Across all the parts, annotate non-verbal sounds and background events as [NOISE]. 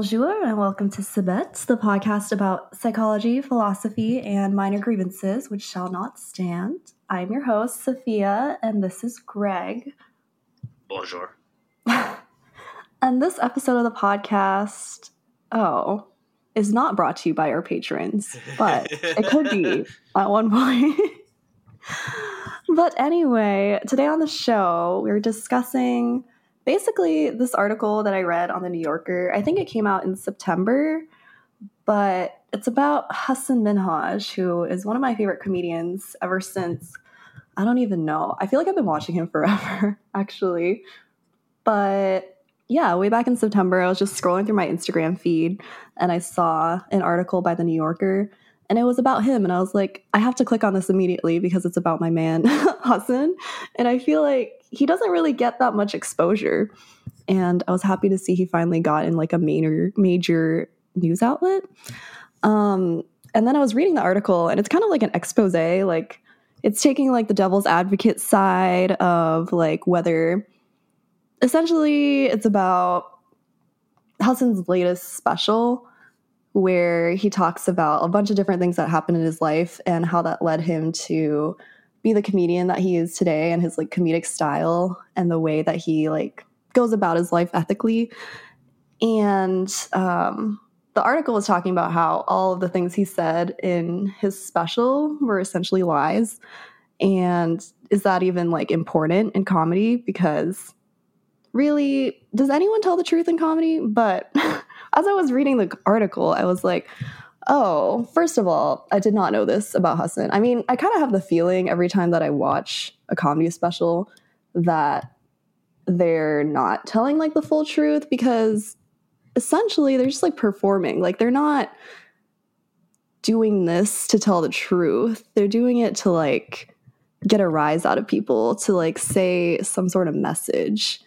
Bonjour and welcome to Sabet, the podcast about psychology, philosophy, and minor grievances which shall not stand. I'm your host, Sophia, and this is Greg. Bonjour. [LAUGHS] and this episode of the podcast, oh, is not brought to you by our patrons, but it could be [LAUGHS] at one point. [LAUGHS] but anyway, today on the show, we we're discussing basically this article that I read on the New Yorker, I think it came out in September, but it's about Hasan Minhaj, who is one of my favorite comedians ever since I don't even know. I feel like I've been watching him [LAUGHS] forever, actually. But yeah, way back in September, I was just scrolling through my Instagram feed and I saw an article by the New Yorker and it was about him and I was like, I have to click on this immediately because it's about my man, [LAUGHS] Hasan. And I feel like he doesn't really get that much exposure. And I was happy to see he finally got in like a major major news outlet. Um, and then I was reading the article, and it's kind of like an expose. Like it's taking like the devil's advocate side of like whether essentially it's about Hasan's latest special where he talks about a bunch of different things that happened in his life and how that led him to be the comedian that he is today and his like comedic style and the way that he like goes about his life ethically. And um, the article was talking about how all of the things he said in his special were essentially lies. And is that even like important in comedy? Because really does anyone tell the truth in comedy? But [LAUGHS] as i was reading the article i was like Oh, first of all, I did not know this about Hasan. I mean, I kind of have the feeling every time that I watch a comedy special that they're not telling like the full truth because essentially they're just like performing. Like they're not doing this to tell the truth. They're doing it to like get a rise out of people, to like say some sort of message.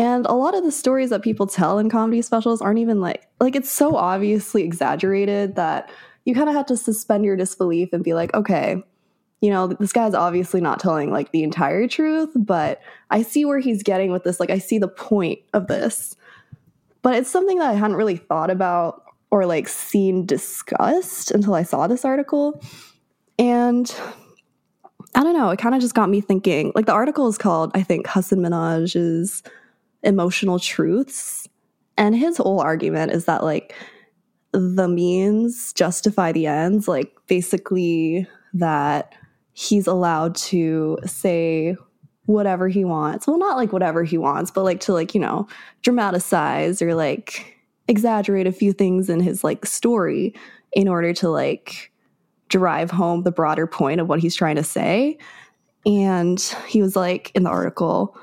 And a lot of the stories that people tell in comedy specials aren't even like like it's so obviously exaggerated that you kind of have to suspend your disbelief and be like, okay, you know, this guy's obviously not telling like the entire truth, but I see where he's getting with this. Like I see the point of this. But it's something that I hadn't really thought about or like seen discussed until I saw this article. And I don't know, it kind of just got me thinking. Like the article is called, I think, Hasan Minhaj's emotional truths. And his whole argument is that, like, the means justify the ends, like, basically, that he's allowed to say whatever he wants. Well, not like whatever he wants, but like to, like, you know, dramatize or like exaggerate a few things in his like story in order to like drive home the broader point of what he's trying to say. And he was like in the article,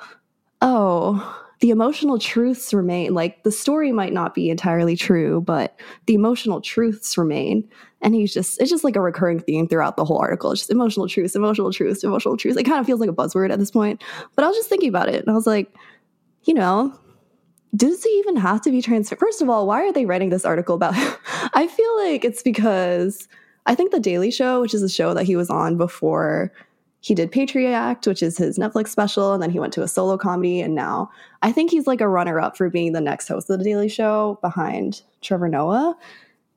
oh, the emotional truths remain. Like the story might not be entirely true but the emotional truths remain. And he's just it's just like a recurring theme throughout the whole article. It's just emotional truths emotional truths emotional truths. It kind of feels like a buzzword at this point. But i was just thinking about it and i was like you know does he even have to be transferred first of all why are they writing this article about him? [LAUGHS] I feel like it's because i think the daily show which is a show that he was on before he did Patriot Act, which is his Netflix special, and then he went to a solo comedy. And now I think he's like a runner up for being the next host of The Daily Show behind Trevor Noah.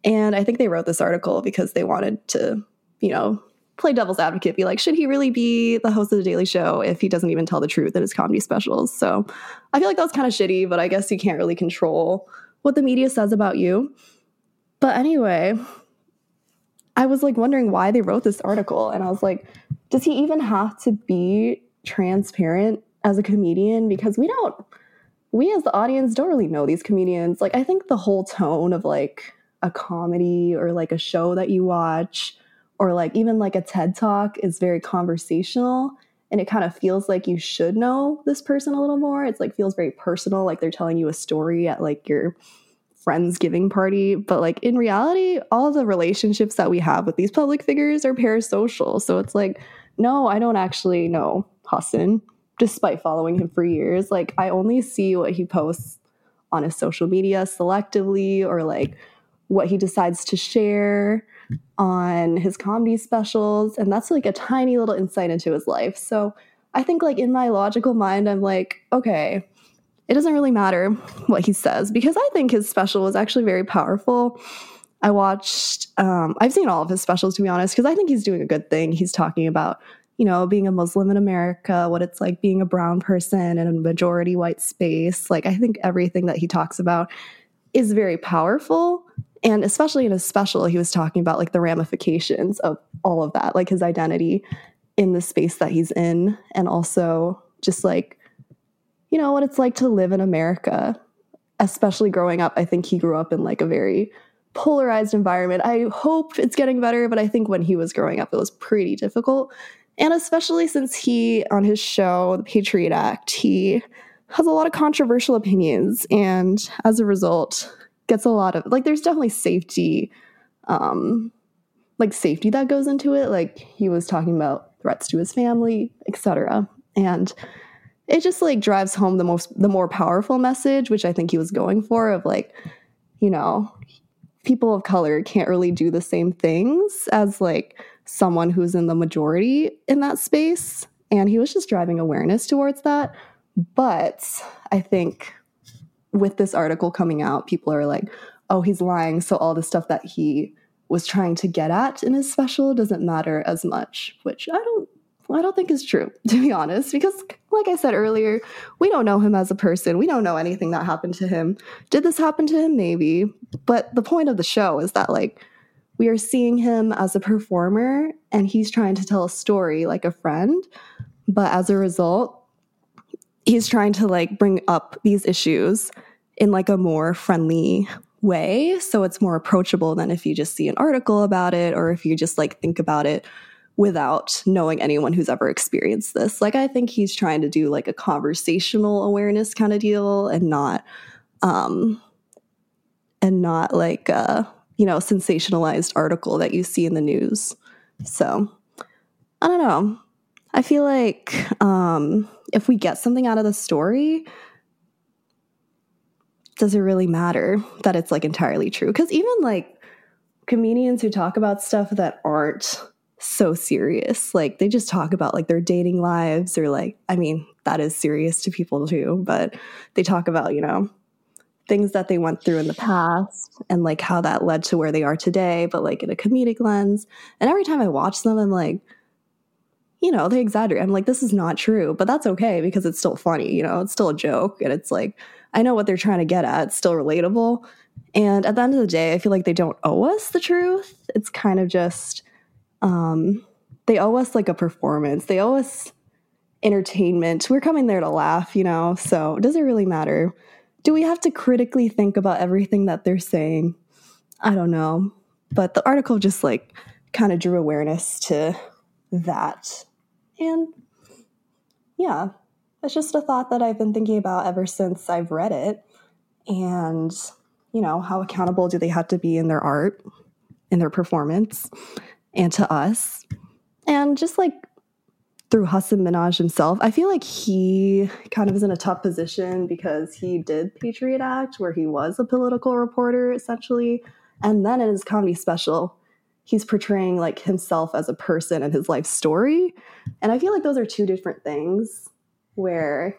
And I think they wrote this article because they wanted to, you know, play devil's advocate, be like, should he really be the host of The Daily Show if he doesn't even tell the truth in his comedy specials? So I feel like that's kind of shitty, but I guess you can't really control what the media says about you. But anyway, I was like wondering why they wrote this article. And I was like, does he even have to be transparent as a comedian? Because we don't, we as the audience don't really know these comedians. Like, I think the whole tone of like a comedy or like a show that you watch or like even like a TED talk is very conversational and it kind of feels like you should know this person a little more. It's like feels very personal, like they're telling you a story at like your Friendsgiving party. But like in reality, all the relationships that we have with these public figures are parasocial. So it's like, no, I don't actually know Hasan, despite following him for years. Like I only see what he posts on his social media selectively or like what he decides to share on his comedy specials. And that's like a tiny little insight into his life. So I think, like, in my logical mind, I'm like, okay, it doesn't really matter [LAUGHS] what he says because I think his special was actually very powerful. I watched, um, I've seen all of his specials to be honest, because I think he's doing a good thing. He's talking about, you know, being a Muslim in America, what it's like being a brown person in a majority white space. Like, I think everything that he talks about is very powerful and especially in his special he was talking about like the ramifications of all of that like his identity in the space that he's in and also just like you know what it's like to live in america especially growing up. I think he grew up in like a very polarized environment. I hope it's getting better but i think when he was growing up it was pretty difficult. And especially since he on his show the patriot act he has a lot of controversial opinions and as a result gets a lot of like there's definitely safety um like safety that goes into it. Like he was talking about threats to his family etc and it just like drives home the most the more powerful message which i think he was going for of like you know people of color can't really do the same things as like someone who's in the majority in that space and he was just driving awareness towards that but i think with this article coming out, people are like, oh, he's lying. So all the stuff that he was trying to get at in his special doesn't matter as much, which I don't I don't think is true, [LAUGHS] to be honest, because like I said earlier, we don't know him as a person. We don't know anything that happened to him. Did this happen to him? Maybe. But the point of the show is that like we are seeing him as a performer and he's trying to tell a story like a friend. But as a result, he's trying to like bring up these issues in like a more friendly way so it's more approachable than if you just see an article about it or if you just like think about it without knowing anyone who's ever experienced this. Like i think he's trying to do like a conversational awareness kind of deal and not um and not like a you know sensationalized article that you see in the news. So i don't know. I feel like um if we get something out of the story, does it really matter that it's like entirely true? Because even like comedians who talk about stuff that aren't so serious, like they just talk about like their dating lives or like, I mean, that is serious to people too, but they talk about, you know, things that they went through in the past and like how that led to where they are today, but like in a comedic lens. And every time I watch them, I'm like, you know, they exaggerate. I'm like, this is not true, but that's okay because it's still funny, you know, it's still a joke. And it's like, I know what they're trying to get at. It's still relatable. And at the end of the day, I feel like they don't owe us the truth. It's kind of just, um, they owe us like a performance. They owe us entertainment. We're coming there to laugh, you know, so does it really matter? Do we have to critically think about everything that they're saying? I don't know. But the article just like kind of drew awareness to that and yeah, it's just a thought that I've been thinking about ever since I've read it. And, you know, how accountable do they have to be in their art, in their performance, and to us? And just like through Hasan Minhaj himself, I feel like he kind of is in a tough position because he did Patriot Act, where he was a political reporter essentially. And then in his comedy special, he's portraying like himself as a person and his life story. And I feel like those are two different things where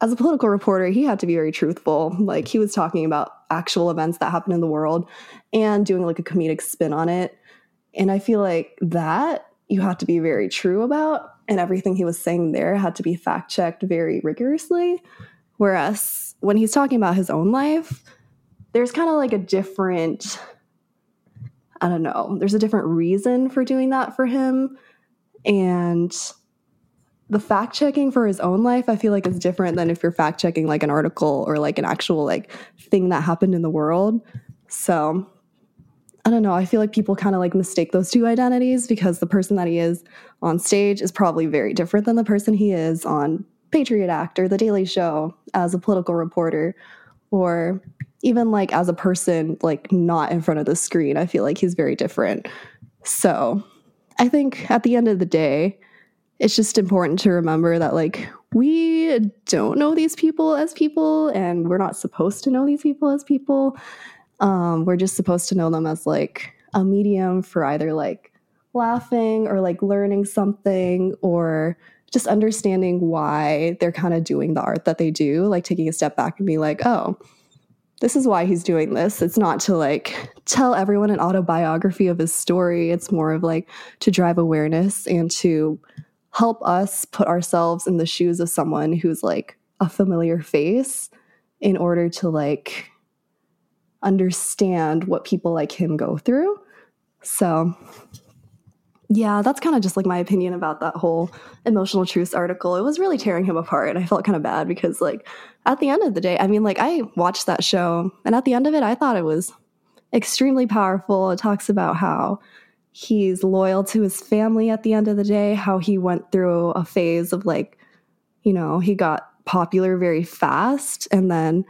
as a political reporter, he had to be very truthful. Like he was talking about actual events that happened in the world and doing like a comedic spin on it. And I feel like that you have to be very true about. And everything he was saying there had to be fact checked very rigorously. Whereas when he's talking about his own life, there's kind of like a different I don't know. There's a different reason for doing that for him. And the fact checking for his own life, I feel like is different than if you're fact checking like an article or like an actual like thing that happened in the world. So I don't know. I feel like people kind of like mistake those two identities because the person that he is on stage is probably very different than the person he is on Patriot Act or The Daily Show as a political reporter or even like as a person like not in front of the screen. I feel like he's very different. So, I think at the end of the day, it's just important to remember that like we don't know these people as people and we're not supposed to know these people as people um, we're just supposed to know them as like a medium for either like laughing or like learning something or just understanding why they're kind of doing the art that they do, like taking a step back and be like, oh, this is why he's doing this. It's not to like tell everyone an autobiography of his story. It's more of like to drive awareness and to help us put ourselves in the shoes of someone who's like a familiar face in order to like understand what people like him go through. So, yeah, that's kind of just like my opinion about that whole emotional truths article. It was really tearing him apart. And I felt kind of bad because, like, at the end of the day, I mean, like, I watched that show, and at the end of it, I thought it was extremely powerful. It talks about how he's loyal to his family at the end of the day, how he went through a phase of, like, you know, he got popular very fast and then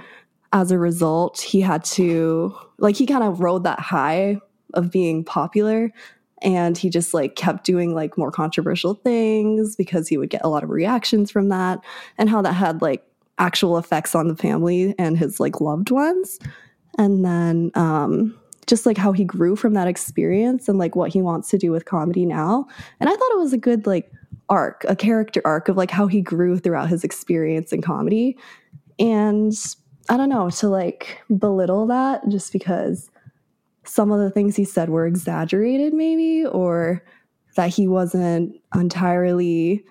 as a result, he had to, like, he kind of rode that high of being popular and he just like kept doing like more controversial things because he would get a lot of reactions from that and how that had like actual effects on the family and his like loved ones. And then um just like how he grew from that experience and like what he wants to do with comedy now. And i thought it was a good like arc a character arc of like how he grew throughout his experience in comedy. And I don't know, to like belittle that just because some of the things he said were exaggerated, maybe, or that he wasn't entirely,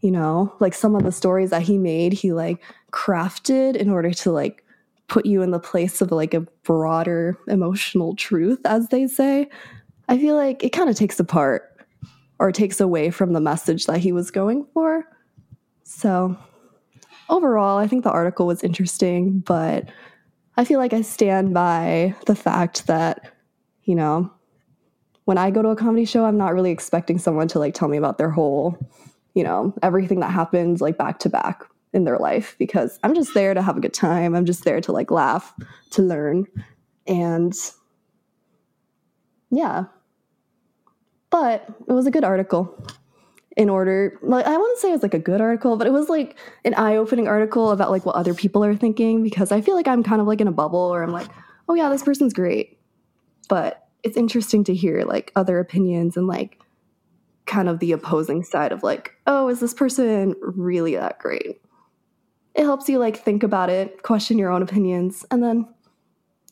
you know, like some of the stories that he made, he like crafted in order to like put you in the place of like a broader emotional truth, as they say. I feel like it kind of takes apart or takes away from the message that he was going for. So overall, I think the article was interesting, but I feel like I stand by the fact that, you know, when I go to a comedy show, I'm not really expecting someone to like tell me about their whole, you know, everything that happens like back to back in their life because I'm just there to have a good time. I'm just there to like laugh, to learn. And yeah. But it was a good article in order like i wouldn't say it was like a good article but it was like an eye-opening article about like what other people are thinking because i feel like i'm kind of like in a bubble or i'm like oh yeah this person's great. But it's interesting to hear like other opinions and like kind of the opposing side of like oh is this person really that great? It helps you like think about it question your own opinions and then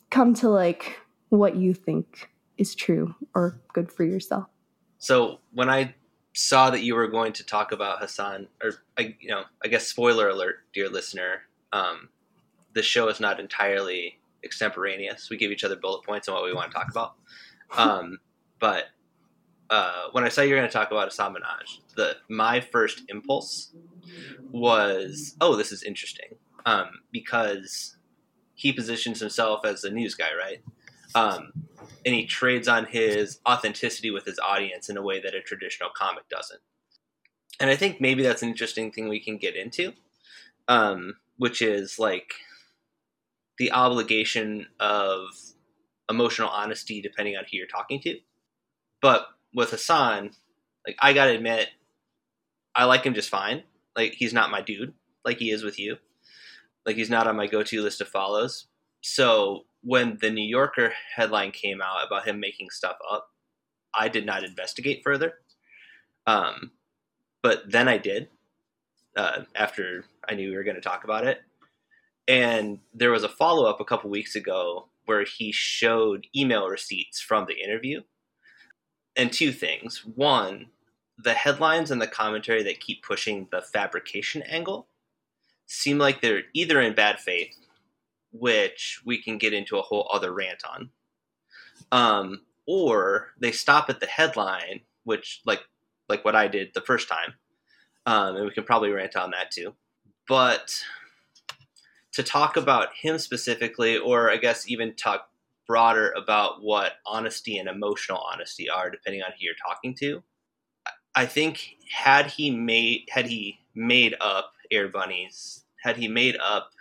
come to like what you think is true or good for yourself. So when i saw that you were going to talk about Hasan, or I, you know, I guess spoiler alert, dear listener. Um, the show is not entirely extemporaneous. We give each other bullet points on what we want to talk about. Um, [LAUGHS] but uh, when I saw you're going to talk about Hasan Minhaj, the my first impulse was, oh, this is interesting, um, because he positions himself as a news guy, right? Um, and he trades on his authenticity with his audience in a way that a traditional comic doesn't. And I think maybe that's an interesting thing we can get into, um, which is like the obligation of emotional honesty depending on who you're talking to. But with Hasan, like I gotta admit, I like him just fine. Like he's not my dude, like he is with you. Like he's not on my go-to list of follows. So when the New Yorker headline came out about him making stuff up, I did not investigate further. Um, but then I did uh, after I knew we were going to talk about it. And there was a follow up a couple weeks ago where he showed email receipts from the interview. And two things. One, the headlines and the commentary that keep pushing the fabrication angle seem like they're either in bad faith which we can get into a whole other rant on. Um, or they stop at the headline, which like like what I did the first time, um, and we can probably rant on that too. But to talk about him specifically, or I guess even talk broader about what honesty and emotional honesty are, depending on who you're talking to. I think had he made had he made up Air Bunnies, had he made up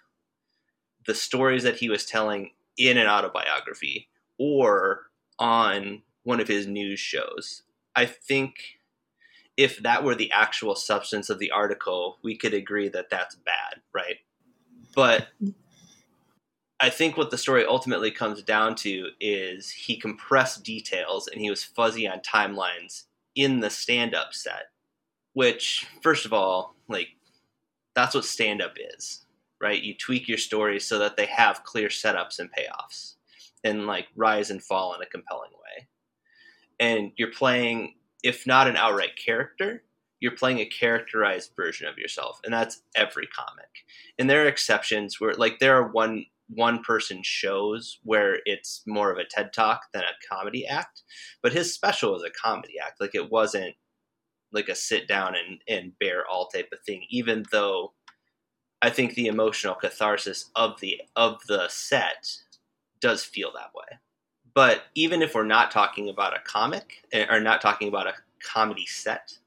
the stories that he was telling in an autobiography or on one of his news shows, I think if that were the actual substance of the article, we could agree that that's bad, right? But I think what the story ultimately comes down to is he compressed details and he was fuzzy on timelines in the stand up set, which, first of all, like, that's what stand up is, right? You tweak your stories so that they have clear setups and payoffs and like rise and fall in a compelling way. And you're playing, if not an outright character, you're playing a characterized version of yourself. And that's every comic. And there are exceptions where, like, there are one one person shows where it's more of a TED talk than a comedy act. But his special was a comedy act. Like it wasn't like a sit down and, and bear all type of thing, even though I think the emotional catharsis of the of the set does feel that way. But even if we're not talking about a comic eh, or not talking about a comedy set,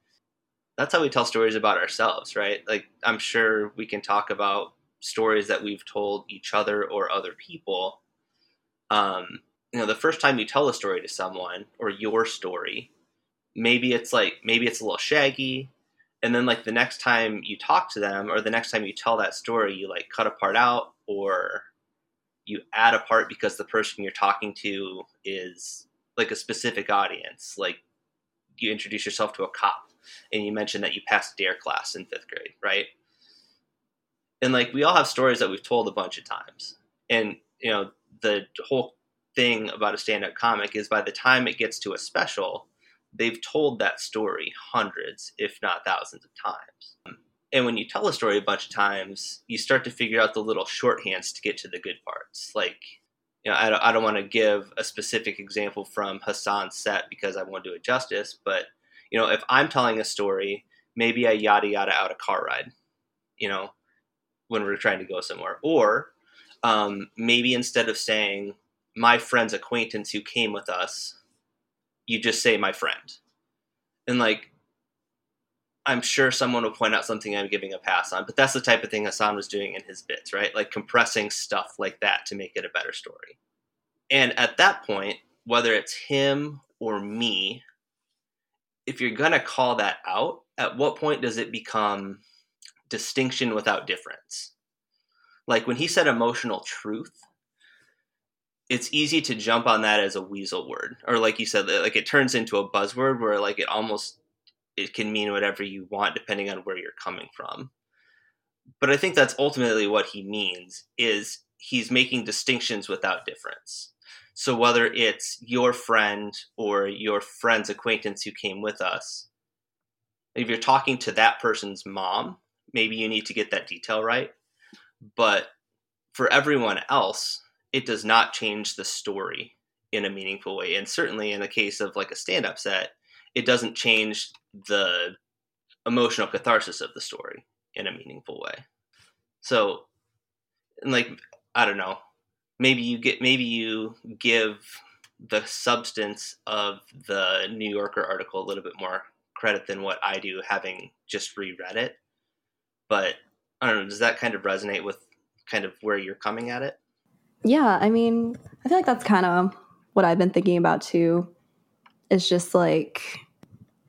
that's how we tell stories about ourselves, right? Like I'm sure we can talk about stories that we've told each other or other people um, you know the first time you tell a story to someone or your story maybe it's like maybe it's a little shaggy and then like the next time you talk to them or the next time you tell that story you like cut a part out or you add a part because the person you're talking to is like a specific audience. Like you introduce yourself to a cop and you mention that you passed DARE class in fifth grade right? And like we all have stories that we've told a bunch of times. And you know the whole thing about a stand-up comic is by the time it gets to a special they've told that story hundreds if not thousands of times and when you tell a story a bunch of times you start to figure out the little shorthands to get to the good parts like you know i don't, I don't want to give a specific example from Hasan's set because i won't do it justice but you know if i'm telling a story maybe i yada yada out a car ride you know when we're trying to go somewhere. Or um, maybe instead of saying my friend's acquaintance who came with us, you just say my friend. And like, I'm sure someone will point out something I'm giving a pass on, but that's the type of thing Hasan was doing in his bits, right? Like compressing stuff like that to make it a better story. And at that point, whether it's him or me, if you're going to call that out, at what point does it become distinction without difference. Like when he said emotional truth, it's easy to jump on that as a weasel word, or like you said, like it turns into a buzzword where like it almost it can mean whatever you want depending on where you're coming from. But I think that's ultimately what he means is he's making distinctions without difference. So whether it's your friend or your friend's acquaintance who came with us, if you're talking to that person's mom, maybe you need to get that detail right. But for everyone else, it does not change the story in a meaningful way. And certainly in the case of like a stand up set, it doesn't change the emotional catharsis of the story in a meaningful way. So, like, I don't know, maybe you get, maybe you give the substance of the New Yorker article a little bit more credit than what I do, having just reread it. But I don't know, does that kind of resonate with kind of where you're coming at it? Yeah, I mean, I feel like that's kind of what I've been thinking about too. It's just like,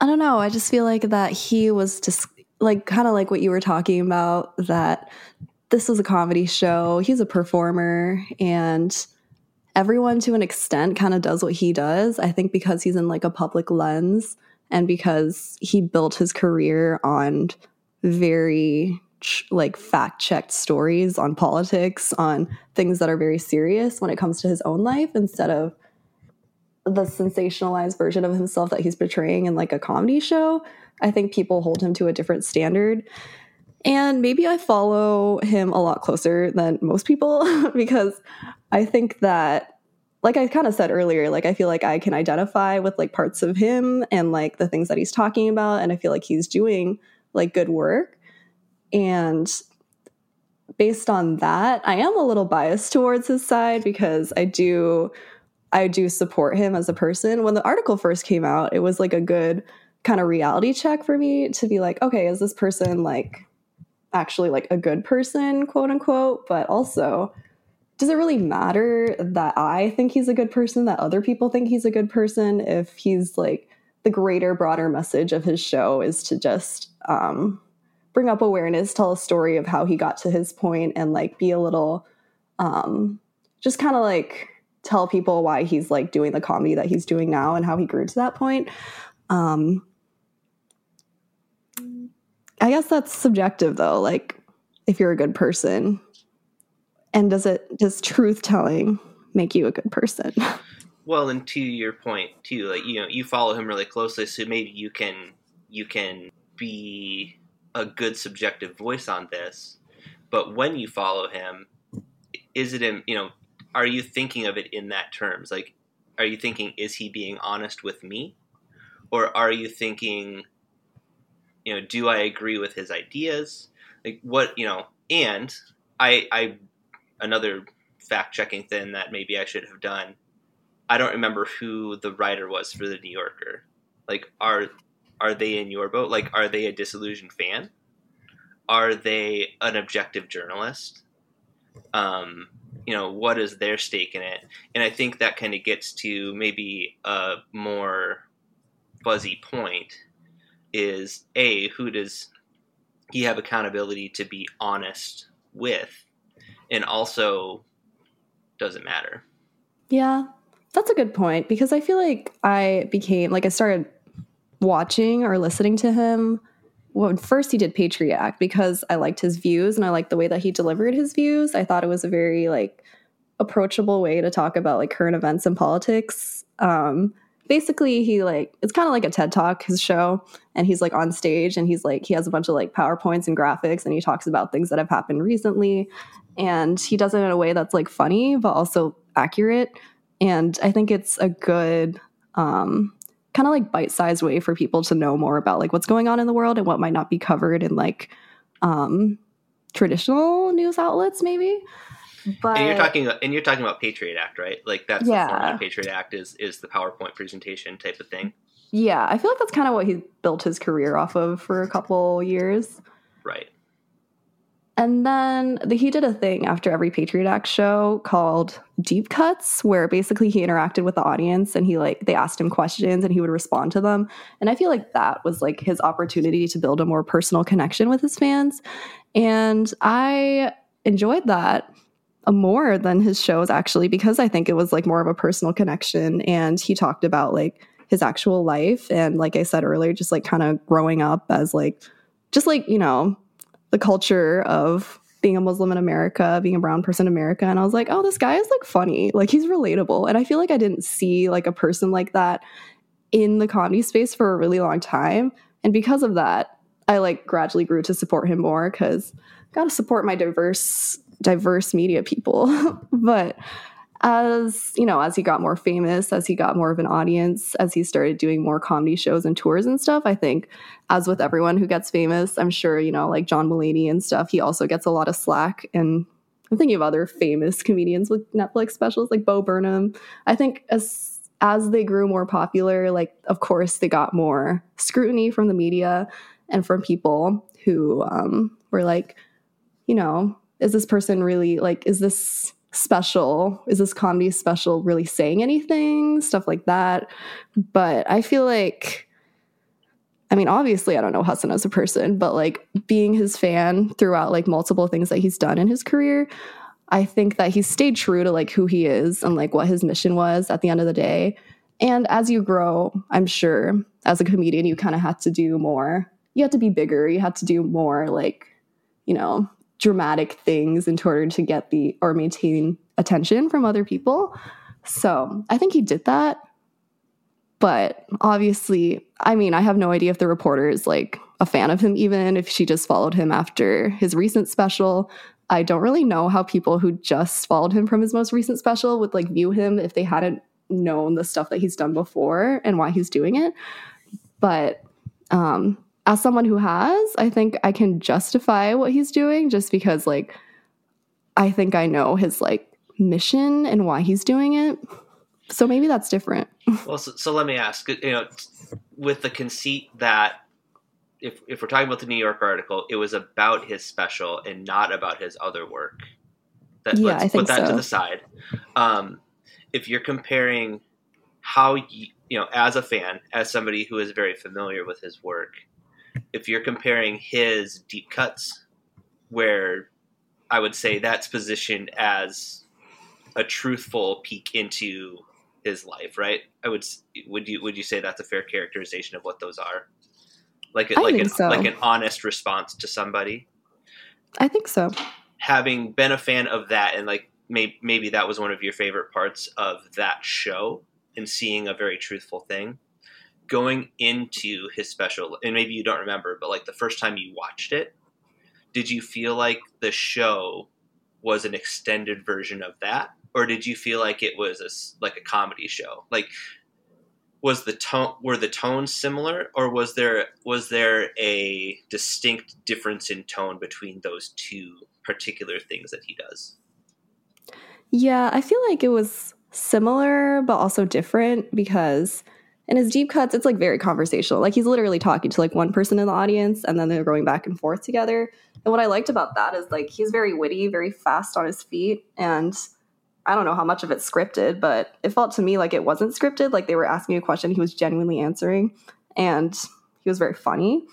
I don't know, I just feel like that he was just like kind of like what you were talking about that this was a comedy show, he's a performer, and everyone to an extent kind of does what he does. I think because he's in like a public lens and because he built his career on very like fact checked stories on politics, on things that are very serious when it comes to his own life instead of the sensationalized version of himself that he's portraying in like a comedy show. I think people hold him to a different standard. And maybe I follow him a lot closer than most people [LAUGHS] because I think that like I kind of said earlier, like I feel like I can identify with like parts of him and like the things that he's talking about and I feel like he's doing like good work. And based on that, I am a little biased towards his side because I do I do support him as a person. When the article first came out, it was like a good kind of reality check for me to be like, okay, is this person like actually like a good person, quote unquote? But also, does it really matter that I think he's a good person, that other people think he's a good person, if he's like the greater, broader message of his show is to just um, bring up awareness, tell a story of how he got to his point, and like be a little, um, just kind of like tell people why he's like doing the comedy that he's doing now and how he grew to that point. Um, I guess that's subjective though. Like, if you're a good person, and does it does truth telling make you a good person? [LAUGHS] Well, and to your point too, like you know, you follow him really closely, so maybe you can you can be a good subjective voice on this. But when you follow him, is it in you know, are you thinking of it in that terms? Like, are you thinking is he being honest with me, or are you thinking, you know, do I agree with his ideas? Like what you know, and I I another fact checking thing that maybe I should have done I don't remember who the writer was for the New Yorker. Like, are are they in your boat? Like, are they a disillusioned fan? Are they an objective journalist? Um, you know, what is their stake in it? And I think that kind of gets to maybe a more fuzzy point is a who does he have accountability to be honest with, and also doesn't matter. Yeah, that's a good point because I feel like I became like I started watching or listening to him when first he did Patriot Act because I liked his views and I liked the way that he delivered his views. I thought it was a very like approachable way to talk about like current events and politics. Um, basically he like it's kind of like a TED Talk his show and he's like on stage and he's like he has a bunch of like PowerPoints and graphics and he talks about things that have happened recently and he does it in a way that's like funny but also accurate and I think it's a good um, kind of like bite-sized way for people to know more about like what's going on in the world and what might not be covered in like um, traditional news outlets, maybe. But and you're talking and you're talking about Patriot Act, right? Like that's yeah. the format Patriot Act is is the PowerPoint presentation type of thing. Yeah, I feel like that's kind of what he built his career off of for a couple years. Right. And then the, he did a thing after every Patriot Act show called Deep Cuts, where basically he interacted with the audience and he like they asked him questions and he would respond to them. And I feel like that was like his opportunity to build a more personal connection with his fans. And I enjoyed that more than his shows actually because I think it was like more of a personal connection and he talked about like his actual life and like I said earlier just like kind of growing up as like just like, you know, the culture of being a Muslim in America, being a brown person in America. And I was like, oh, this guy is like funny. Like he's relatable. And I feel like I didn't see like a person like that in the comedy space for a really long time. And because of that, I like gradually grew to support him more because gotta support my diverse diverse media people. [LAUGHS] but as you know as he got more famous as he got more of an audience as he started doing more comedy shows and tours and stuff i think as with everyone who gets famous i'm sure you know like john mulaney and stuff he also gets a lot of slack. And i'm thinking of other famous comedians with netflix specials like bo burnham. I think as as they grew more popular like of course they got more scrutiny from the media and from people who um, were like you know is this person really like is this special? Is this comedy special really saying anything? Stuff like that. But I feel like, I mean, obviously, I don't know Hasan as a person, but like being his fan throughout like multiple things that he's done in his career, I think that he's stayed true to like who he is and like what his mission was at the end of the day. And as you grow, I'm sure as a comedian, you kind of have to do more. You have to be bigger. You have to do more, like, you know, dramatic things in order to get the or maintain attention from other people. So I think he did that. But obviously, I mean, I have no idea if the reporter is like a fan of him, even if she just followed him after his recent special. I don't really know how people who just followed him from his most recent special would like view him if they hadn't known the stuff that he's done before and why he's doing it. But um, as someone who has, I think I can justify what he's doing just because like I think I know his like mission and why he's doing it. So maybe that's different. [LAUGHS] well, so, so let me ask, you know, with the conceit that if if we're talking about the New York article, it was about his special and not about his other work. That, Yeah, let's I think put that so. to the side. Um, if you're comparing how you, you know, as a fan, as somebody who is very familiar with his work, if you're comparing his deep cuts, where I would say that's positioned as a truthful peek into his life, right? I would would you would you say that's a fair characterization of what those are? Like a, I like an so. like an honest response to somebody. I think so. Having been a fan of that, and like may, maybe that was one of your favorite parts of that show, and seeing a very truthful thing. Going into his special, and maybe you don't remember, but like the first time you watched it, did you feel like the show was an extended version of that? Or did you feel like it was a, like a comedy show? Like was the tone were the tones similar? Or was there was there a distinct difference in tone between those two particular things that he does? Yeah, I feel like it was similar but also different because in his deep cuts, it's like very conversational. Like he's literally talking to like one person in the audience and then they're going back and forth together. And what I liked about that is like he's very witty, very fast on his feet. And I don't know how much of it's scripted, but it felt to me like it wasn't scripted. Like they were asking a question, he was genuinely answering. And he was very funny.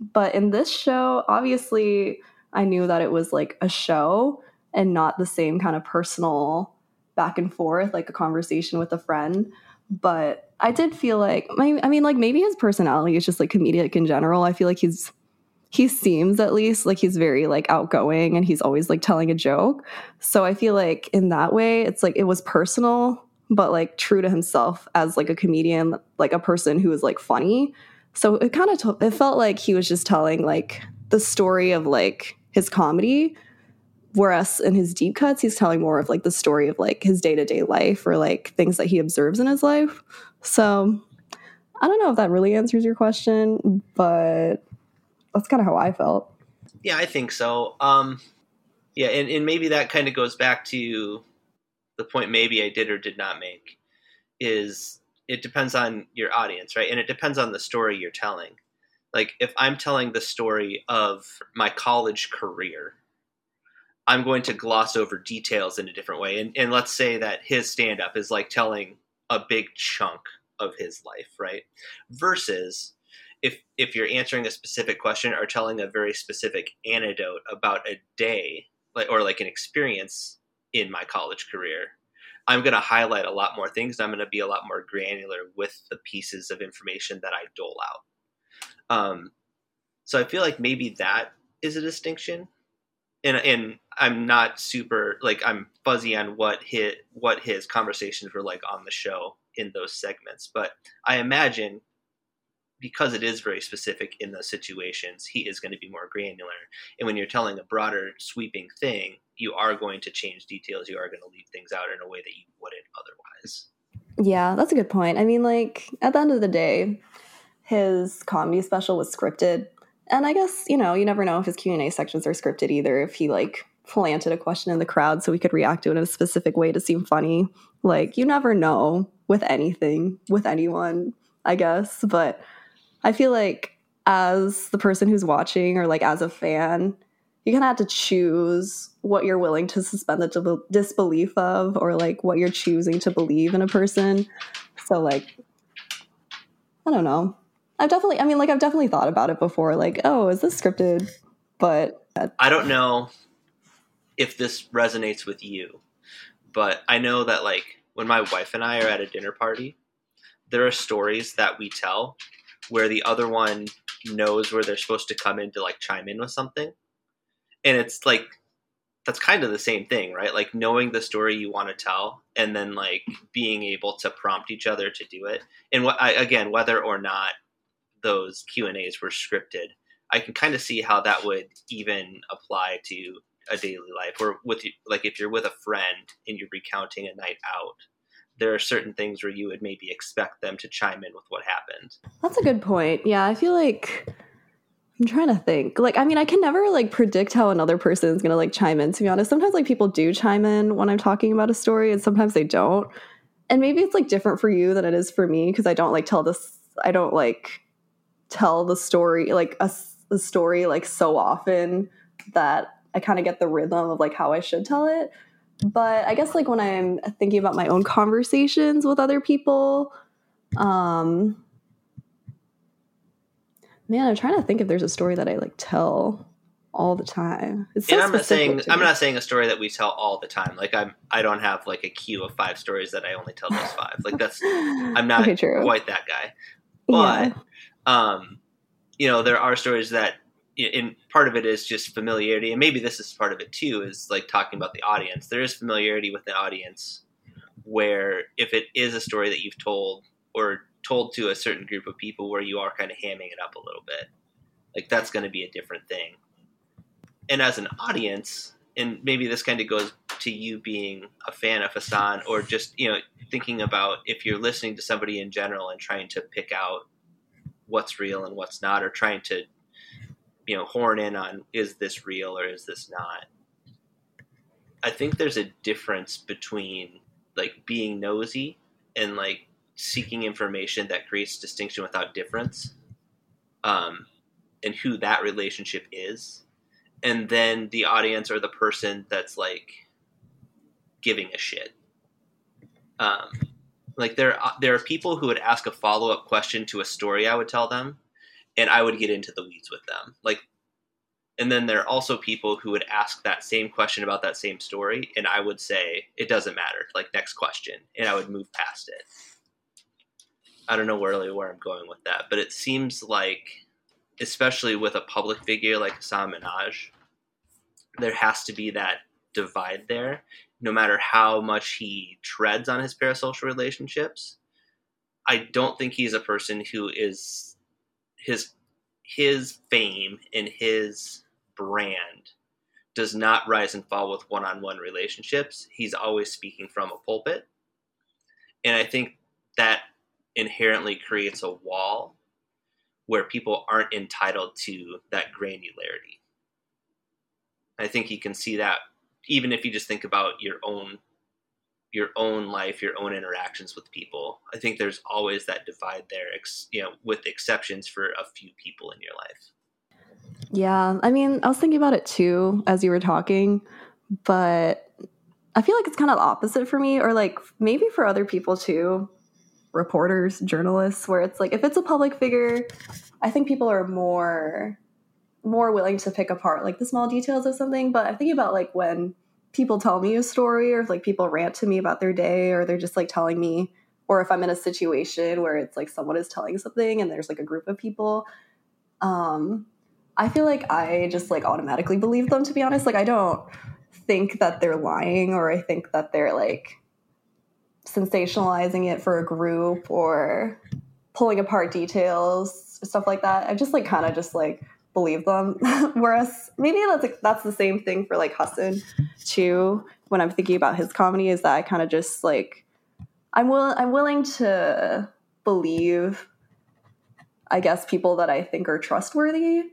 But in this show, obviously, I knew that it was like a show and not the same kind of personal back and forth, like a conversation with a friend. But I did feel like, I I mean, like maybe his personality is just like comedic in general. I feel like he's, he seems at least like he's very like outgoing and he's always like telling a joke. So I feel like in that way, it's like it was personal, but like true to himself as like a comedian, like a person who is like funny. So it kind of, t- it felt like he was just telling like the story of like his comedy whereas in his deep cuts he's telling more of like the story of like his day-to-day life or like things that he observes in his life so i don't know if that really answers your question but that's kind of how i felt Yeah, I think so. Um, yeah, and, and maybe that kind of goes back to the point maybe I did or did not make is it depends on your audience, right? And it depends on the story you're telling. Like if I'm telling the story of my college career, I'm going to gloss over details in a different way. And, and let's say that his stand up is like telling a big chunk of his life, right? Versus if if you're answering a specific question or telling a very specific anecdote about a day like or like an experience in my college career i'm going to highlight a lot more things i'm going to be a lot more granular with the pieces of information that i dole out um, so i feel like maybe that is a distinction and and i'm not super like i'm fuzzy on what his what his conversations were like on the show in those segments but i imagine because it is very specific in those situations, he is going to be more granular. And when you're telling a broader, sweeping thing, you are going to change details. You are going to leave things out in a way that you wouldn't otherwise. yeah that's a good point i mean like at the end of the day his comedy special was scripted and i guess you know you never know if his q&a sections are scripted either if he like planted a question in the crowd so we could react to it in a specific way to seem funny. Like you never know with anything with anyone i guess. But i feel like as the person who's watching or like as a fan you kind of have to choose what you're willing to suspend the dis- disbelief of or like what you're choosing to believe in a person. So like i don't know i've definitely i mean like i've definitely thought about it before like oh is this scripted but I don't know if this resonates with you, but I know that like when my wife and I are at a dinner party, there are stories that we tell where the other one knows where they're supposed to come in to like chime in with something. And it's like that's kind of the same thing, right? Like knowing the story you want to tell and then like being able to prompt each other to do it. And what I, again, whether or not those Q&As were scripted, I can kind of see how that would even apply to a daily life or with like if you're with a friend and you're recounting a night out there are certain things where you would maybe expect them to chime in with what happened. That's a good point. Yeah i feel like i'm trying to think. Like i mean i can never like predict how another person is gonna like chime in to be honest. Sometimes like people do chime in when i'm talking about a story and sometimes they don't. And maybe it's like different for you than it is for me because I don't like tell this. I don't like tell the story like a, a story like so often that I kind of get the rhythm of like how I should tell it. But I guess like when I'm thinking about my own conversations with other people, um, man, I'm trying to think if there's a story that I like tell all the time. It's so and I'm not saying I'm not saying a story that we tell all the time. Like I'm I don't have like a queue of five stories that I only tell those five. Like that's I'm not [LAUGHS] okay, quite that guy. But yeah. Um you know, there are stories that in part of it is just familiarity and maybe this is part of it too is like talking about the audience. There is familiarity with the audience where if it is a story that you've told or told to a certain group of people where you are kind of hamming it up a little bit. Like that's going to be a different thing. And as an audience, and maybe this kind of goes to you being a fan of Hasan or just, you know, thinking about if you're listening to somebody in general and trying to pick out what's real and what's not or trying to you know horn in on is this real or is this not? I think there's a difference between like being nosy and like seeking information that creates distinction without difference um, and who that relationship is. And then the audience or the person that's like giving a shit. Um, like there uh, there are people who would ask a follow-up question to a story i would tell them and i would get into the weeds with them. Like and then there are also people who would ask that same question about that same story and i would say it doesn't matter. Like next question. And i would move past it. I don't know really where I'm going with that, but it seems like, especially with a public figure like Hasan Minhaj, there has to be that divide there. No matter how much he treads on his parasocial relationships, I don't think he's a person who is his his fame and his brand does not rise and fall with one-on-one relationships. He's always speaking from a pulpit. And I think that inherently creates a wall where people aren't entitled to that granularity. I think you can see that even if you just think about your own your own life, your own interactions with people. I think there's always that divide there, you know, with exceptions for a few people in your life. Yeah, I mean, I was thinking about it too as you were talking, but I feel like it's kind of opposite for me, or like maybe for other people too reporters, journalists, where it's like if it's a public figure, I think people are more more willing to pick apart like the small details of something. But I'm thinking about like when people tell me a story or if like people rant to me about their day or they're just like telling me or if I'm in a situation where it's like someone is telling something and there's like a group of people, um, I feel like I just like automatically believe them to be honest. Like I don't think that they're lying or I think that they're like sensationalizing it for a group or pulling apart details, stuff like that. I just like kind of just like believe them. [LAUGHS] Whereas maybe that's like, that's the same thing for like Hasan too. When I'm thinking about his comedy, is that I kind of just like I'm will I'm willing to believe, I guess, people that I think are trustworthy.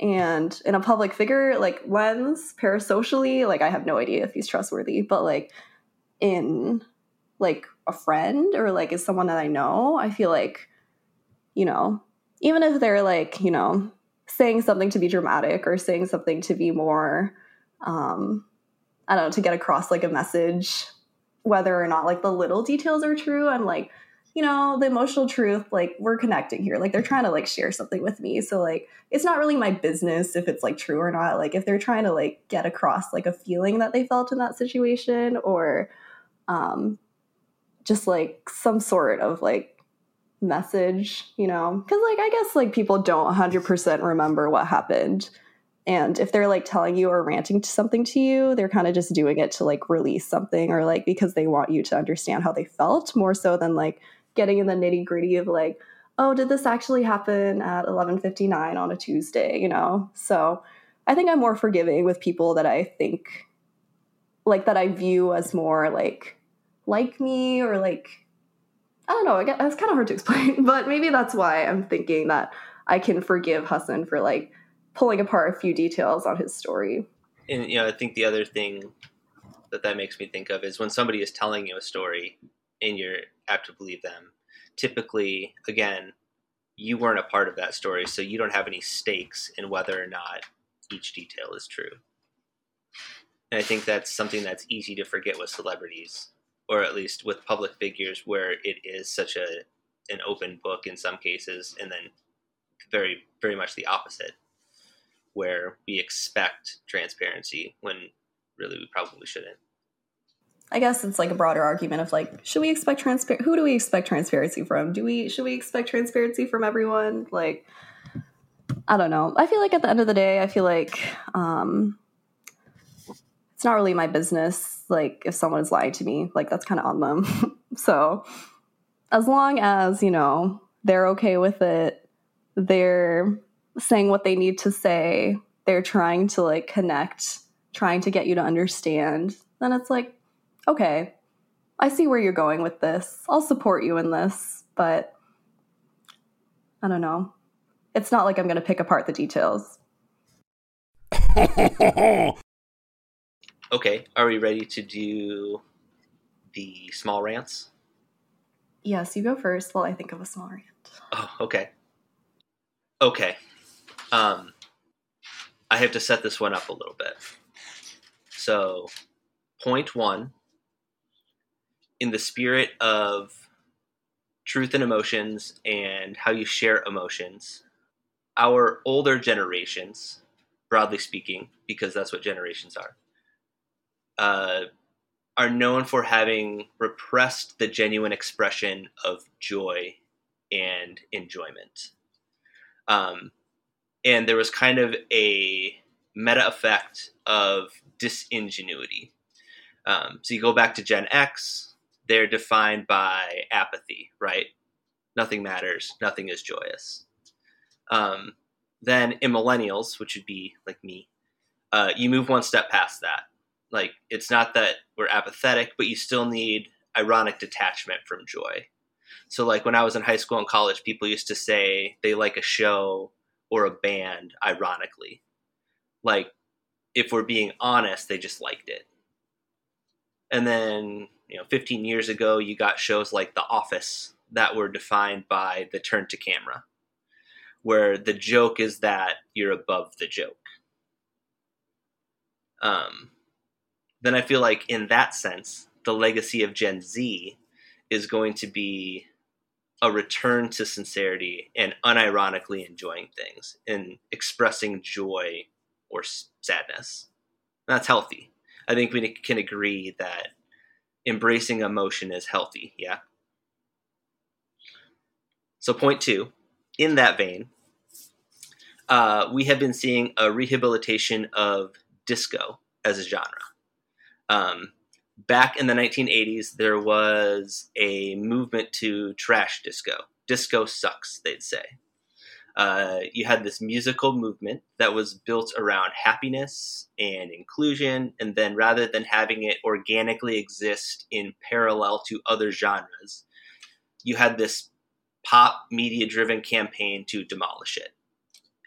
And in a public figure like Lens, parasocially, like I have no idea if he's trustworthy, but like in like a friend or like is someone that I know, I feel like, you know, even if they're like, you know, saying something to be dramatic or saying something to be more, um, I don't know, to get across like a message, whether or not like the little details are true, I'm like, you know, the emotional truth, like we're connecting here. Like they're trying to like share something with me. So like it's not really my business if it's like true or not. Like if they're trying to like get across like a feeling that they felt in that situation or um just like some sort of like message, you know? Because, like, I guess like people don't 100% remember what happened. And if they're like telling you or ranting to something to you, they're kind of just doing it to like release something or like because they want you to understand how they felt more so than like getting in the nitty gritty of like, oh, did this actually happen at 11:59 on a Tuesday, you know? So, I think I'm more forgiving with people that I think like that I view as more like like me or like I don't know. I guess it's kind of hard to explain, [LAUGHS] but maybe that's why I'm thinking that I can forgive Hasan for like pulling apart a few details on his story. And you know, I think the other thing that that makes me think of is when somebody is telling you a story, and you're apt to believe them. Typically, again, you weren't a part of that story, so you don't have any stakes in whether or not each detail is true. And I think that's something that's easy to forget with celebrities, or at least with public figures, where it is such a an open book in some cases, and then very very much the opposite, where we expect transparency when really we probably shouldn't. I guess it's like a broader argument of like, should we expect transparency? Who do we expect transparency from? Do we should we expect transparency from everyone? Like, I don't know. I feel like at the end of the day, I feel like um, it's not really my business. Like, if someone is lying to me, like that's kind of on them. [LAUGHS] so, as long as you know they're okay with it, they're saying what they need to say, they're trying to like connect, trying to get you to understand. Then it's like okay, I see where you're going with this. I'll support you in this, but I don't know. It's not like I'm going to pick apart the details. [LAUGHS] okay, are we ready to do the small rants? Yes, you go first while I think of a small rant. Oh, okay. Okay. Um, I have to set this one up a little bit. So, point one in the spirit of truth and emotions and how you share emotions, our older generations, broadly speaking, because that's what generations are, uh, are known for having repressed the genuine expression of joy and enjoyment. Um, and there was kind of a meta effect of disingenuity. Um, so you go back to Gen X, they're defined by apathy, right? Nothing matters, nothing is joyous. Um, then in millennials, which would be like me, uh, you move one step past that. Like it's not that we're apathetic, but you still need ironic detachment from joy. So like when I was in high school and college, people used to say they like a show or a band ironically. Like if we're being honest, they just liked it. And then you know 15 years ago you got shows like the office that were defined by the turn to camera where the joke is that you're above the joke um, then i feel like in that sense the legacy of gen z is going to be a return to sincerity and unironically enjoying things and expressing joy or sadness that's healthy i think we can agree that embracing emotion is healthy. Yeah. So, point two, in that vein, uh, we have been seeing a rehabilitation of disco as a genre. Um, back in the 1980s, there was a movement to trash disco. Disco sucks, they'd say. Uh, you had this musical movement that was built around happiness and inclusion, and then rather than having it organically exist in parallel to other genres, you had this pop media driven campaign to demolish it.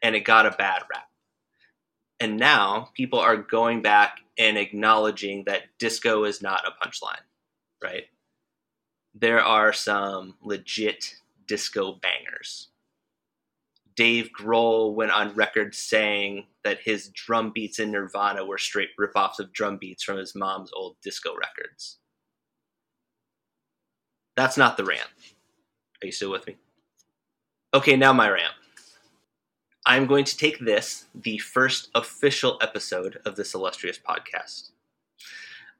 And it got a bad rap. And now people are going back and acknowledging that disco is not a punchline, right? There are some legit disco bangers Dave Grohl went on record saying that his drum beats in Nirvana were straight ripoffs of drum beats from his mom's old disco records. That's not the rant. Are you still with me? Okay, now my rant. I'm going to take this, the first official episode of this illustrious podcast,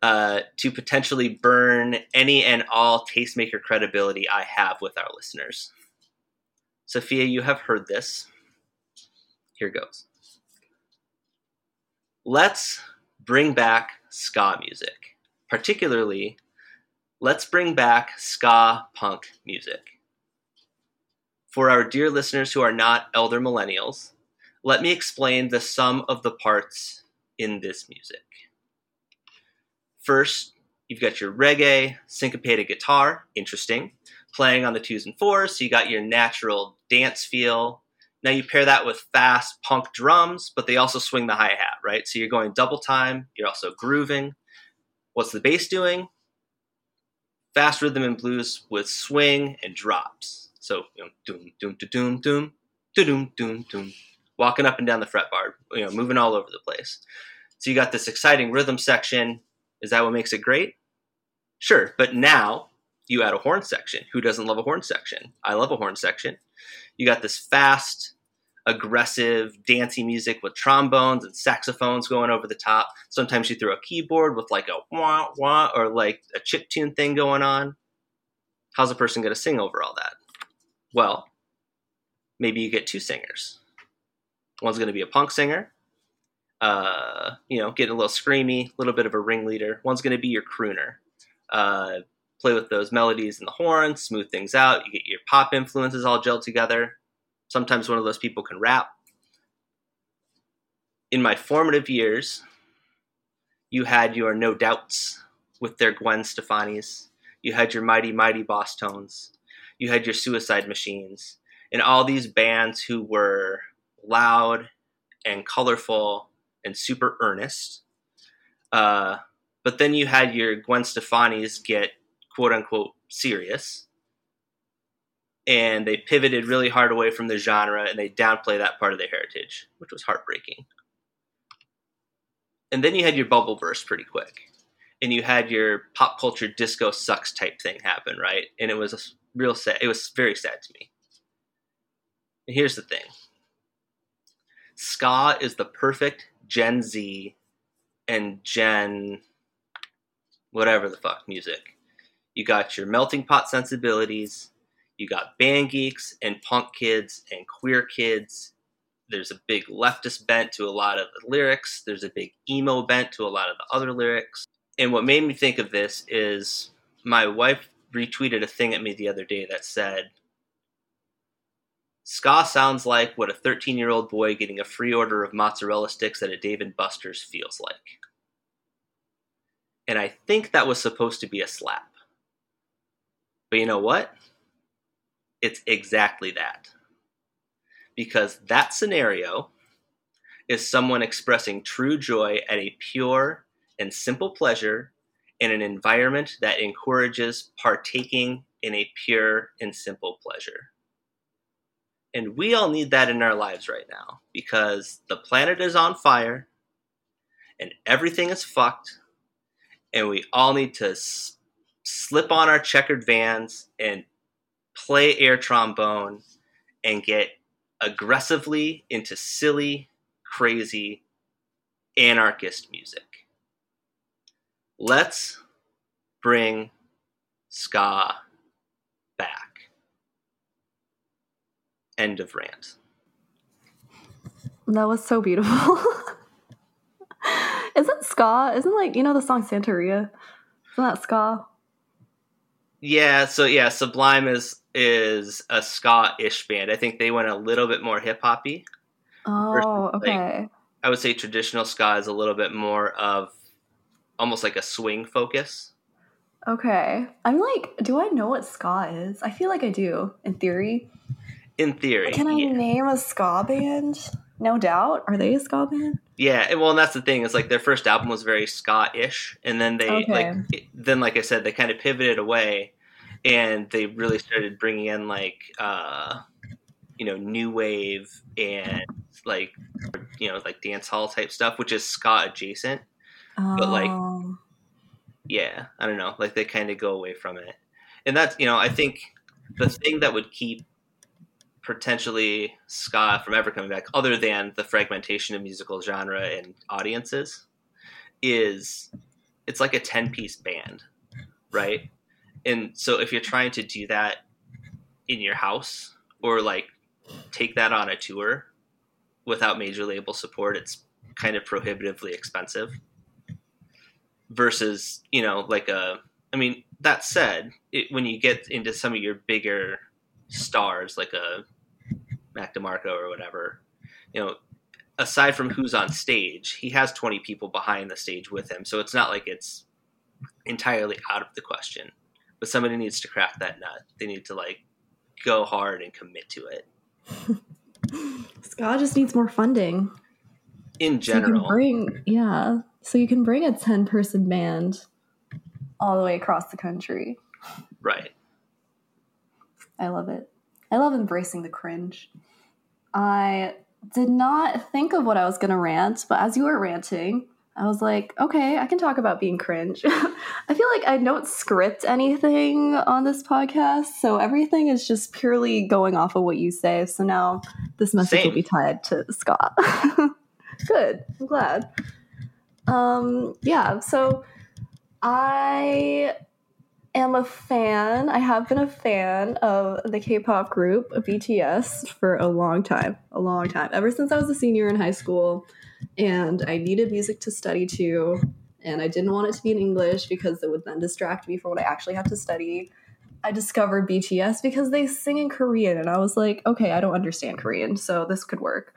uh, to potentially burn any and all tastemaker credibility I have with our listeners. Sophia, you have heard this. Here goes. Let's bring back ska music. Particularly, let's bring back ska punk music. For our dear listeners who are not elder millennials, let me explain the sum of the parts in this music. First, you've got your reggae, syncopated guitar, interesting playing on the twos and fours, so you got your natural dance feel. Now you pair that with fast punk drums, but they also swing the hi hat, right? So you're going double time, you're also grooving. What's the bass doing? fast rhythm and blues with swing and drops. So you know, doom doom doom doom doom doom doom doom, walking up and down the fretboard, you know, moving all over the place. So you got this exciting rhythm section. Is that what makes it great? Sure, but now you add a horn section. Who doesn't love a horn section? I love a horn section. You got this fast, aggressive, dancey music with trombones and saxophones going over the top. Sometimes you throw a keyboard with like a wah wah or like a chip tune thing going on. How's a person going to sing over all that? Well, maybe you get two singers. One's going to be a punk singer, uh, you know, getting a little screamy, a little bit of a ringleader. One's going to be your crooner. Uh, play with those melodies and the horns, smooth things out. You get your pop influences all gelled together. Sometimes one of those people can rap. In my formative years, you had your No Doubts with their Gwen Stefani's. You had your Mighty Mighty Bosstones. You had your Suicide Machines. And all these bands who were loud and colorful and super earnest. Uh, but then you had your Gwen Stefani's get quote unquote serious. And they pivoted really hard away from the genre and they downplay that part of their heritage, which was heartbreaking. And then you had your bubble burst pretty quick. And you had your pop culture disco sucks type thing happen, right? And it was real sad. It was very sad to me. And here's the thing ska is the perfect Gen Z and Gen whatever the fuck music. You got your melting pot sensibilities, you got band geeks and punk kids and queer kids. There's a big leftist bent to a lot of the lyrics. There's a big emo bent to a lot of the other lyrics. And what made me think of this is my wife retweeted a thing at me the other day that said, Ska sounds like what a 13 year old boy getting a free order of mozzarella sticks at a Dave and Buster's feels like. And I think that was supposed to be a slap. But you know what? It's exactly that. Because that scenario is someone expressing true joy at a pure and simple pleasure in an environment that encourages partaking in a pure and simple pleasure. And we all need that in our lives right now because the planet is on fire and everything is fucked. And we all need to s- slip on our checkered vans and play air trombone and get aggressively into silly, crazy, anarchist music. Let's bring ska back. End of rant. That was so beautiful. [LAUGHS] Isn't ska? Isn't like you know the song Santeria? Isn't that ska? Yeah, so yeah, Sublime is is a ska-ish band. I think they went a little bit more hip hoppy. Oh, like- okay. I would say traditional ska is a little bit more of almost like a swing focus. Okay. I'm like, do I know what ska is? I feel like I do in theory. In theory, Can I yeah. name a ska band? No doubt. Are they a ska band? Yeah, well, and that's the thing. Is like their first album was very ska-ish, and then they Okay. like it- then like I said, they kind of pivoted away, and they really started bringing in like uh, you know new wave and like you know like dance hall type stuff, which is ska adjacent. But, like, Oh. Yeah, I don't know. Like they kind of go away from it, and that's you know I think the thing that would keep potentially ska from ever coming back, other than the fragmentation of musical genre and audiences, is it's like a ten piece band, right? And so if you're trying to do that in your house or like take that on a tour without major label support, it's kind of prohibitively expensive versus you know like a i mean that said it, when you get into some of your bigger stars like a mac demarco or whatever you know aside from who's on stage he has 20 people behind the stage with him. So it's not like it's entirely out of the question. But somebody needs to crack that nut. They need to like go hard and commit to it. [LAUGHS] Ska just needs more funding. in So general. bring, yeah. So you can bring a 10 person band all the way across the country. Right. I love it. I love embracing the cringe. I did not think of what I was going to rant, but as you were ranting, I was like, okay, I can talk about being cringe. [LAUGHS] I feel like I don't script anything on this podcast, so everything is just purely going off of what you say. So now this message Same. will be tied to Scott. [LAUGHS] Good. I'm glad. Um, yeah, so I am a fan. I have been a fan of the K-pop group BTS for a long time, a long time. Ever since I was a senior in high school, and I needed music to study to, and I didn't want it to be in English because it would then distract me from what I actually had to study. I discovered BTS because they sing in Korean, and I was like, okay, I don't understand Korean, so this could work.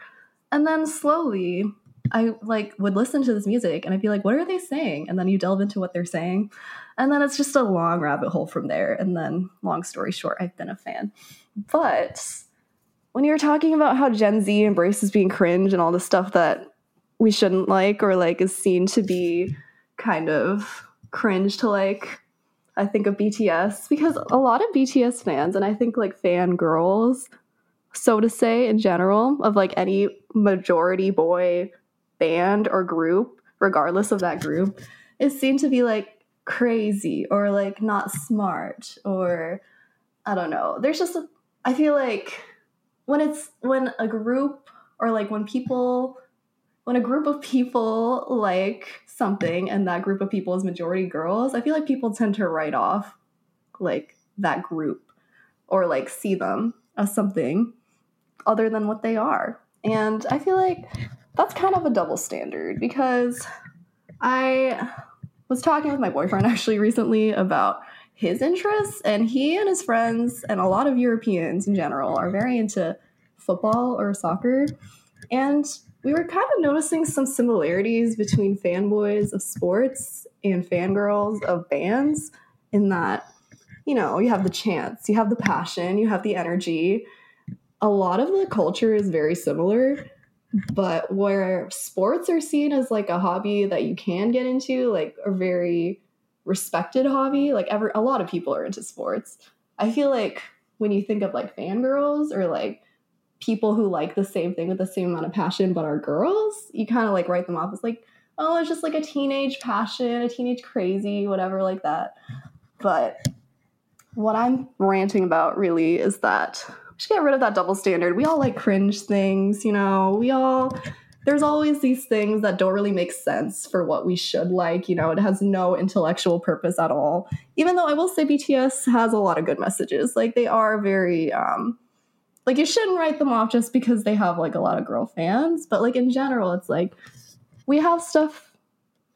And then slowly, I like would listen to this music, and I'd be like, what are they saying? And then you delve into what they're saying, and then it's just a long rabbit hole from there. And then, long story short, I've been a fan. But when you're talking about how Gen Z embraces being cringe and all the stuff that we shouldn't like or like is seen to be kind of cringe to like, I think of BTS because a lot of BTS fans and I think like fangirls, so to say in general, of like any majority boy band or group, regardless of that group, is seen to be like crazy or like not smart or I don't know. There's just a, I feel like when it's when a group or like when people when a group of people like something and that group of people is majority girls, I feel like people tend to write off like that group or like see them as something other than what they are. And I feel like that's kind of a double standard because I was talking with my boyfriend [LAUGHS] actually recently about his interests, and he and his friends, and a lot of Europeans in general, are very into football or soccer. And we were kind of noticing some similarities between fanboys of sports and fangirls of bands in that, you know, you have the chance, you have the passion, you have the energy. A lot of the culture is very similar, but where sports are seen as like a hobby that you can get into, like a very respected hobby, like ever a lot of people are into sports. I feel like when you think of like fangirls or like people who like the same thing with the same amount of passion but are girls, you kind of like write them off as like, oh, it's just like a teenage passion, a teenage crazy, whatever like that. But what I'm ranting about really is that we should get rid of that double standard. We all like cringe things, you know. We all there's always these things that don't really make sense for what we should like. You know, it has no intellectual purpose at all. Even though I will say BTS has a lot of good messages. Like they are very um like you shouldn't write them off just because they have like a lot of girl fans, but like in general it's like we have stuff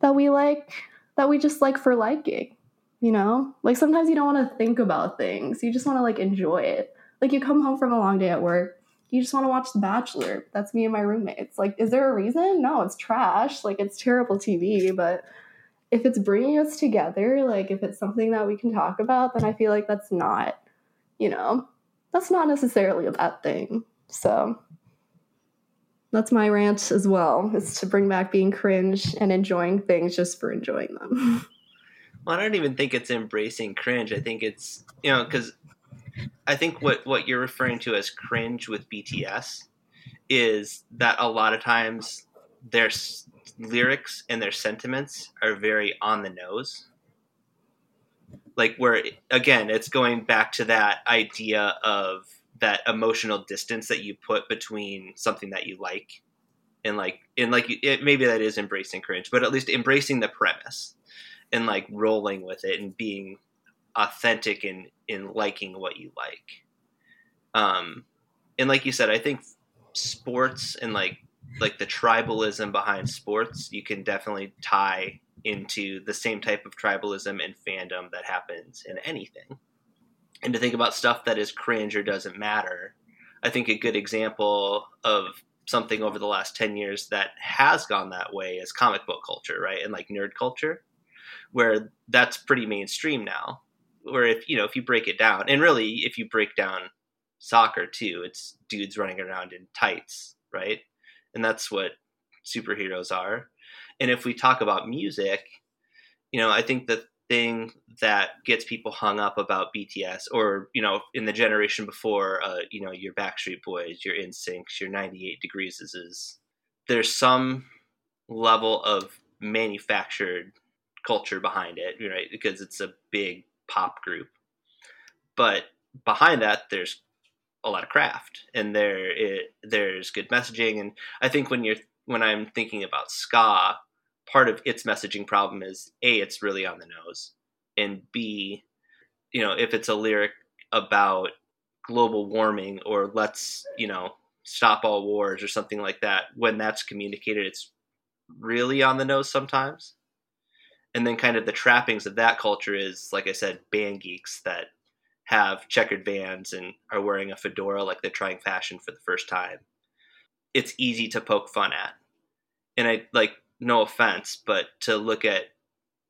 that we like that we just like for liking, you know? Like sometimes you don't want to think about things. You just want to like enjoy it. Like you come home from a long day at work you just want to watch The Bachelor. That's me and my roommates. Like, is there a reason? No, it's trash. Like, it's terrible TV. But if it's bringing us together, like, if it's something that we can talk about, then I feel like that's not, you know, that's not necessarily a bad thing. So that's my rant as well, is to bring back being cringe and enjoying things just for enjoying them. [LAUGHS] Well, I don't even think it's embracing cringe. I think it's you know because I think what what you're referring to as cringe with BTS is that a lot of times their s- lyrics and their sentiments are very on the nose. Like where again, it's going back to that idea of that emotional distance that you put between something that you like and like and like it, maybe that is embracing cringe, but at least embracing the premise and like rolling with it and being authentic in in liking what you like. Um, and like you said, I think sports and like like the tribalism behind sports, you can definitely tie into the same type of tribalism and fandom that happens in anything. And to think about stuff that is cringe or doesn't matter, I think a good example of something over the last 10 years that has gone that way is comic book culture, right? And like nerd culture, where that's pretty mainstream now where if you know if you break it down and really if you break down soccer too it's dudes running around in tights right and that's what superheroes are and if we talk about music you know i think the thing that gets people hung up about BTS, or you know, in the generation before, uh, you know, your Backstreet Boys, your NSYNCs, your 98 Degrees is there's some level of manufactured culture behind it, right? Because it's a big pop group, but behind that, there's a lot of craft, and there it, there's good messaging, and I think when you're when I'm thinking about ska, part of its messaging problem is a it's really on the nose. And b you know if it's a lyric about global warming or let's you know stop all wars or something like that when that's communicated it's really on the nose sometimes and then kind of the trappings of that culture is like i said band geeks that have checkered vans and are wearing a fedora like they're trying fashion for the first time it's easy to poke fun at and i like no offense, but to look at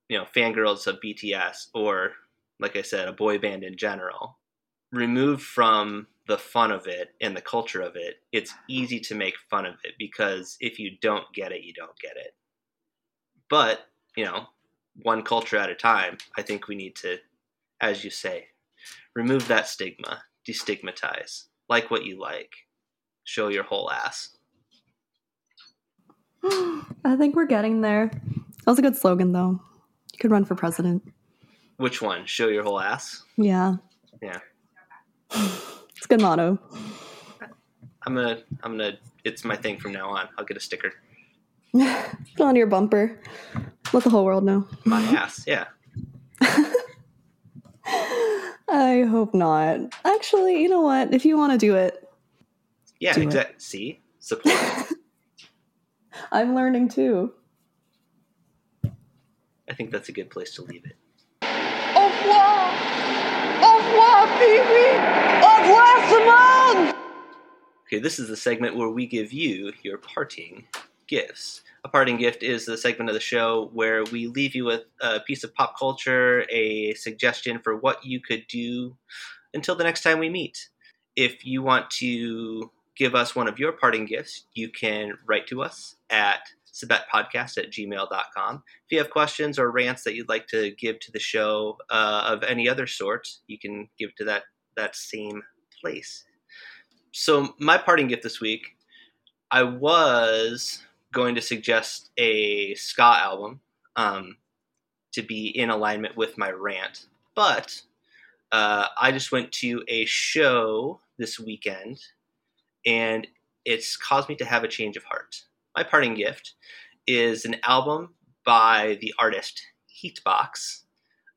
you know fangirls of BTS or like I said, a boy band in general, removed from the fun of it and the culture of it, it's easy to make fun of it because if you don't get it, you don't get it. But, you know, one culture at a time, I think we need to, as you say, remove that stigma, destigmatize, like what you like, show your whole ass. I think we're getting there. That was a good slogan, though. You could run for president. Which one? Show your whole ass? Yeah. Yeah. It's a good motto. I'm gonna, I'm gonna, it's my thing from now on. I'll get a sticker. Put on your bumper. Let the whole world know. My ass, yeah. [LAUGHS] I hope not. Actually, you know what? If you want to do it, Yeah, exactly. See? Support. [LAUGHS] I'm learning too. I think that's a good place to leave it. Au revoir Au revoir, Phoebe Au revoir, Simone Okay, this is the segment where we give you your parting gifts. A parting gift is the segment of the show where we leave you with a piece of pop culture, a suggestion for what you could do until the next time we meet. If you want to give us one of your parting gifts, you can write to us at sabetpodcast at gmail.com. If you have questions or rants that you'd like to give to the show uh, of any other sort, you can give to that, that same place. So, my parting gift this week, I was going to suggest a ska album um, to be in alignment with my rant, but uh, I just went to a show this weekend and it's caused me to have a change of heart. My parting gift is an album by the artist Heatbox.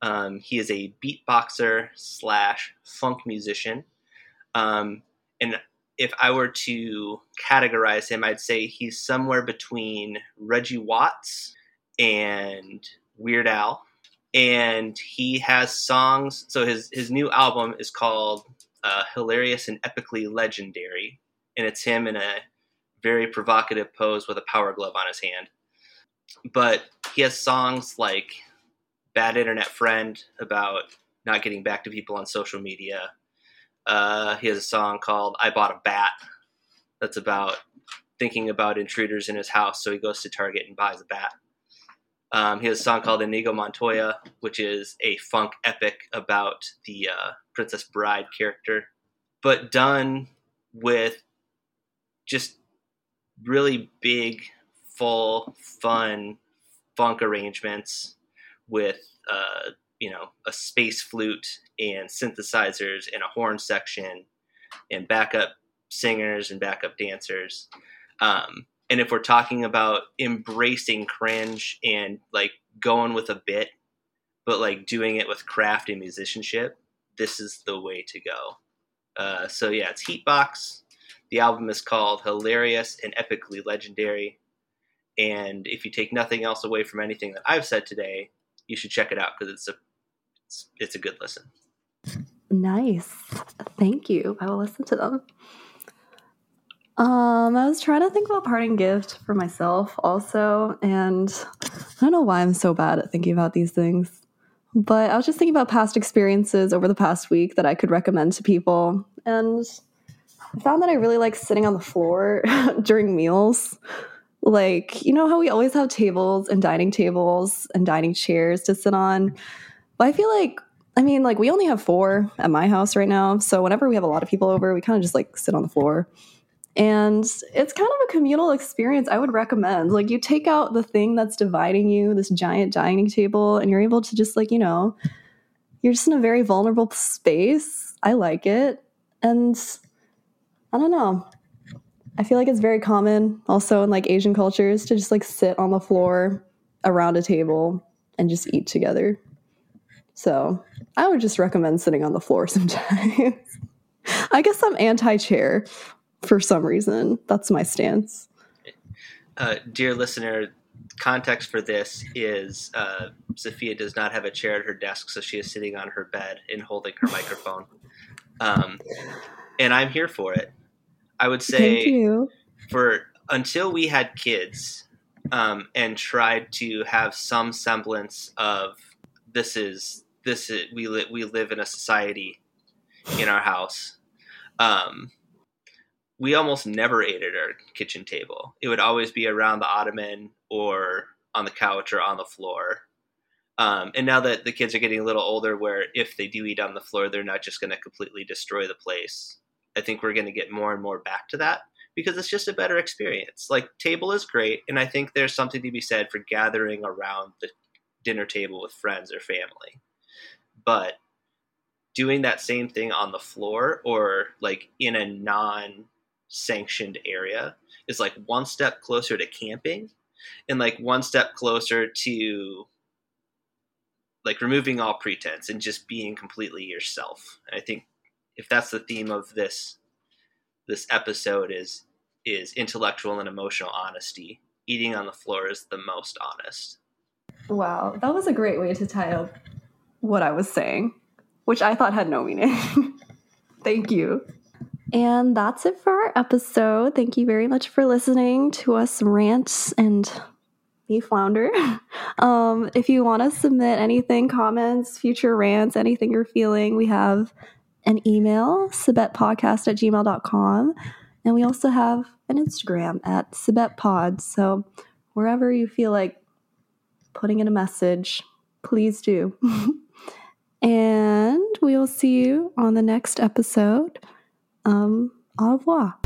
Um, he is a beatboxer slash funk musician. Um, and if I were to categorize him, I'd say he's somewhere between Reggie Watts and Weird Al. And he has songs. So his, his new album is called uh, Hilarious and Epically Legendary. And it's him in a very provocative pose with a power glove on his hand. But he has songs like Bad Internet Friend about not getting back to people on social media. Uh, he has a song called I Bought a Bat that's about thinking about intruders in his house, so he goes to Target and buys a bat. Um, he has a song called Inigo Montoya, which is a funk epic about the uh, Princess Bride character, but done with just really big, full, fun funk arrangements with uh, you know a space flute and synthesizers and a horn section and backup singers and backup dancers. Um, and if we're talking about embracing cringe and like going with a bit, but like doing it with craft and musicianship, this is the way to go. Uh, so yeah, it's Heatbox. The album is called Hilarious and Epically Legendary. And if you take nothing else away from anything that I've said today, you should check it out because it's a it's, it's a good listen. Nice. Thank you. I will listen to them. Um, I was trying to think about parting gift for myself also, and I don't know why I'm so bad at thinking about these things. But I was just thinking about past experiences over the past week that I could recommend to people, and I found that I really like sitting on the floor [LAUGHS] during meals. Like, you know how we always have tables and dining tables and dining chairs to sit on? But I feel like, I mean, like we only have four at my house right now. So whenever we have a lot of people over, we kind of just like sit on the floor. And it's kind of a communal experience I would recommend. Like you take out the thing that's dividing you, this giant dining table, and you're able to just like, you know, you're just in a very vulnerable space. I like it. And I don't know. I feel like it's very common also in like Asian cultures to just like sit on the floor around a table and just eat together. So I would just recommend sitting on the floor [LAUGHS] sometimes. I guess I'm anti chair for some reason. That's my stance. Uh, dear listener, context for this is uh, Sophia does not have a chair at her desk, so she is sitting on her bed and holding her [LAUGHS] microphone. Um, and I'm here for it. I would say for until we had kids um, and tried to have some semblance of this is this is we li- we live in a society in our house. Um, we almost never ate at our kitchen table. It would always be around the ottoman or on the couch or on the floor. Um, and now that the kids are getting a little older, where if they do eat on the floor, they're not just going to completely destroy the place. I think we're going to get more and more back to that because it's just a better experience. Like table is great, and I think there's something to be said for gathering around the dinner table with friends or family. But doing that same thing on the floor or like in a non sanctioned area is like one step closer to camping and like one step closer to like removing all pretense and just being completely yourself. And I think if that's the theme of this this episode is is intellectual and emotional honesty. Eating on the floor is the most honest. Wow, that was a great way to tie up what I was saying, which I thought had no meaning. [LAUGHS] Thank you. And that's it for our episode. Thank you very much for listening to us rant and me flounder. [LAUGHS] Um, if you want to submit anything, comments, future rants, anything you're feeling, we have an email, sabetpodcast at gmail.com. And we also have an Instagram at sabetpod. So wherever you feel like putting in a message, please do. [LAUGHS] and we will see you on the next episode. Um, au revoir.